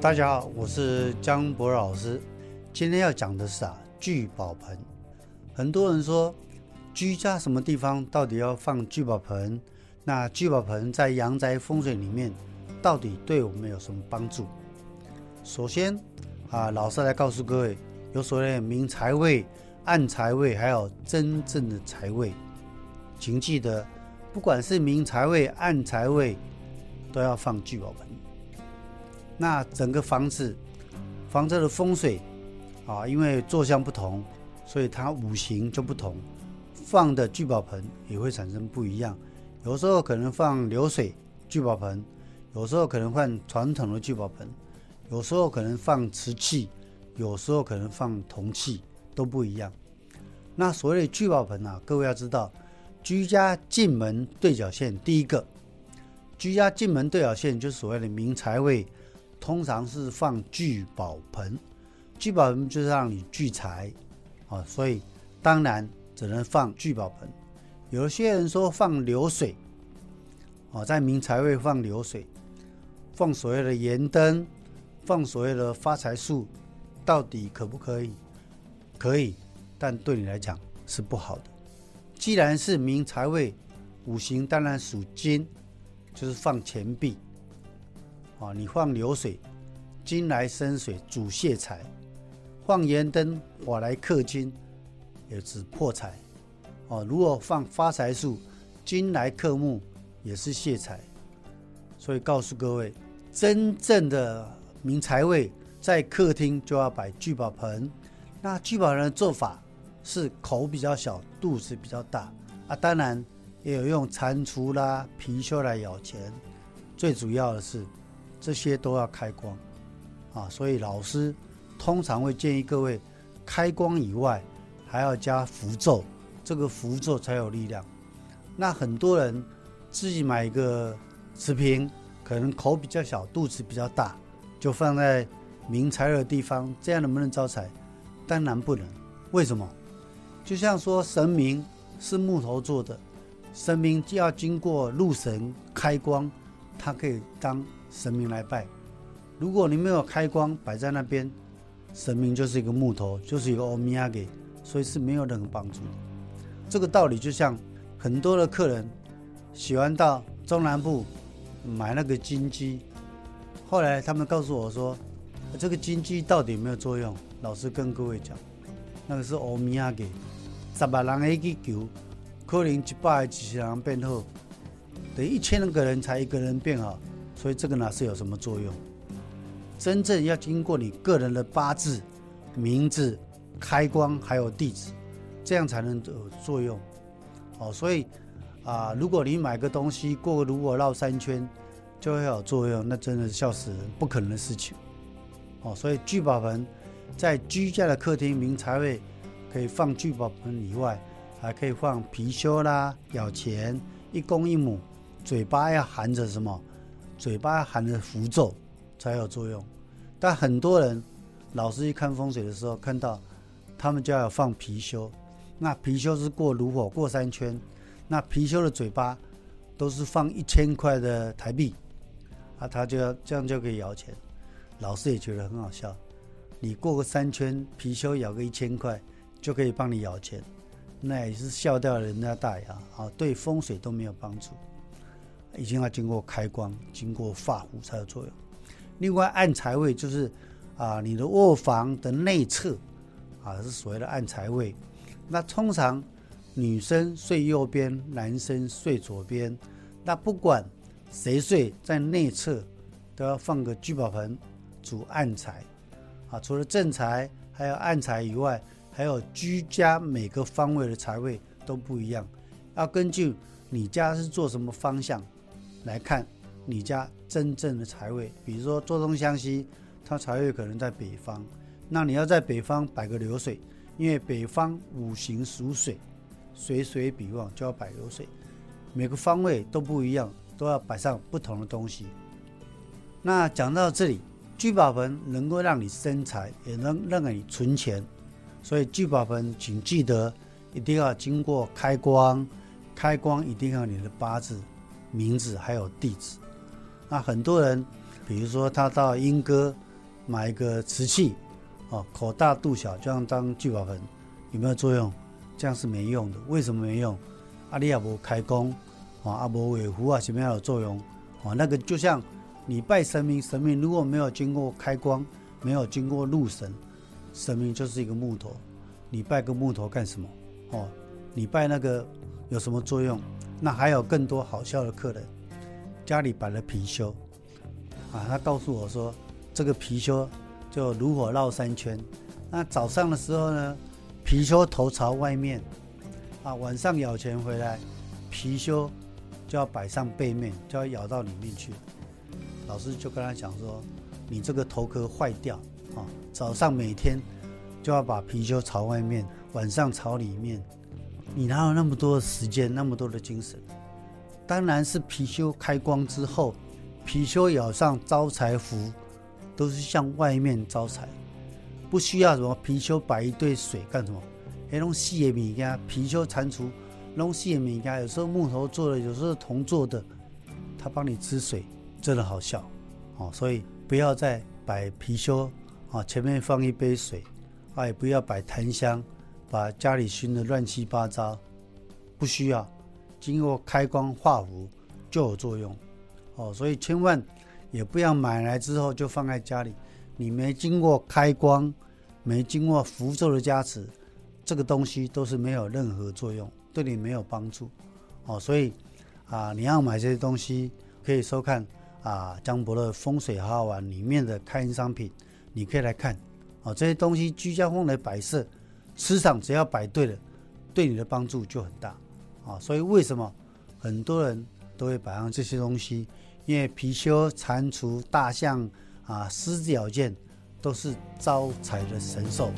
大家好，我是江博老师。今天要讲的是啊，聚宝盆。很多人说，居家什么地方到底要放聚宝盆？那聚宝盆在阳宅风水里面，到底对我们有什么帮助？首先啊，老师来告诉各位，有所谓明财位、暗财位，还有真正的财位。请记得，不管是明财位、暗财位，都要放聚宝盆。那整个房子，房子的风水啊，因为坐向不同，所以它五行就不同，放的聚宝盆也会产生不一样。有时候可能放流水聚宝盆，有时候可能放传统的聚宝盆，有时候可能放瓷器，有时候可能放铜器，都不一样。那所谓的聚宝盆啊，各位要知道，居家进门对角线，第一个，居家进门对角线就是所谓的明财位。通常是放聚宝盆，聚宝盆就是让你聚财，啊，所以当然只能放聚宝盆。有些人说放流水，啊，在明财位放流水，放所谓的盐灯，放所谓的发财树，到底可不可以？可以，但对你来讲是不好的。既然是明财位，五行当然属金，就是放钱币。啊，你放流水，金来生水，主泄财；放盐灯，火来克金，也是破财。哦，如果放发财树，金来克木，也是泄财。所以告诉各位，真正的明财位在客厅就要摆聚宝盆。那聚宝盆的做法是口比较小，肚子比较大啊。当然也有用蟾蜍啦、貔貅来咬钱。最主要的是。这些都要开光，啊，所以老师通常会建议各位开光以外，还要加符咒，这个符咒才有力量。那很多人自己买一个瓷瓶，可能口比较小，肚子比较大，就放在明财的地方，这样能不能招财？当然不能。为什么？就像说神明是木头做的，神明就要经过路神开光，它可以当。神明来拜，如果你没有开光摆在那边，神明就是一个木头，就是一个欧米亚给，所以是没有任何帮助的。这个道理就像很多的客人喜欢到中南部买那个金鸡，后来他们告诉我说，这个金鸡到底有没有作用？老师跟各位讲，那个是欧米亚给，十万人去求，可能一百几十人变好，等于一千个人才一个人变好。所以这个呢是有什么作用？真正要经过你个人的八字、名字、开光还有地址，这样才能有作用。哦，所以啊，如果你买个东西过如果绕三圈就会有作用，那真的是笑死人，不可能的事情。哦，所以聚宝盆在居家的客厅明财位可以放聚宝盆以外，还可以放貔貅啦、咬钱、一公一母，嘴巴要含着什么？嘴巴含着符咒才有作用，但很多人老师一看风水的时候，看到他们就要放貔貅，那貔貅是过炉火过三圈，那貔貅的嘴巴都是放一千块的台币，啊，他就要这样就可以摇钱，老师也觉得很好笑，你过个三圈，貔貅咬个一千块就可以帮你摇钱，那也是笑掉人家大牙啊，对风水都没有帮助。已经要经过开光，经过发符才有作用。另外，暗财位就是啊，你的卧房的内侧啊，是所谓的暗财位。那通常女生睡右边，男生睡左边。那不管谁睡在内侧，都要放个聚宝盆，主暗财啊。除了正财还有暗财以外，还有居家每个方位的财位都不一样，要根据你家是做什么方向。来看你家真正的财位，比如说坐东向西，它财位可能在北方，那你要在北方摆个流水，因为北方五行属水，水水比旺就要摆流水，每个方位都不一样，都要摆上不同的东西。那讲到这里，聚宝盆能够让你生财，也能让你存钱，所以聚宝盆请记得一定要经过开光，开光一定要你的八字。名字还有地址，那很多人，比如说他到莺歌买一个瓷器，哦，口大肚小，这样当聚宝盆有没有作用？这样是没用的。为什么没用？阿里亚伯开工，啊，阿伯维护啊，什么样的作用？啊，那个就像你拜神明，神明如果没有经过开光，没有经过入神，神明就是一个木头。你拜个木头干什么？哦，你拜那个有什么作用？那还有更多好笑的客人，家里摆了貔貅，啊，他告诉我说，这个貔貅就炉火绕三圈。那早上的时候呢，貔貅头朝外面，啊，晚上咬钱回来，貔貅就要摆上背面，就要咬到里面去。老师就跟他讲说，你这个头壳坏掉早上每天就要把貔貅朝外面，晚上朝里面。你哪有那么多的时间，那么多的精神？当然是貔貅开光之后，貔貅咬上招财符，都是向外面招财，不需要什么貔貅摆一堆水干什么？那种细的米家貔貅蟾蜍，那种细的米家有时候木头做的，有时候铜做的，他帮你吃水，真的好笑哦。所以不要再摆貔貅啊，前面放一杯水，啊，也不要摆檀香。把家里熏得乱七八糟，不需要经过开光化符就有作用哦，所以千万也不要买来之后就放在家里，你没经过开光，没经过符咒的加持，这个东西都是没有任何作用，对你没有帮助哦。所以啊，你要买这些东西，可以收看啊江伯乐风水好好玩里面的开运商品，你可以来看哦，这些东西居家风的摆设。磁场只要摆对了，对你的帮助就很大啊！所以为什么很多人都会摆上这些东西？因为貔貅、蟾蜍、大象啊、狮子咬件都是招财的神兽。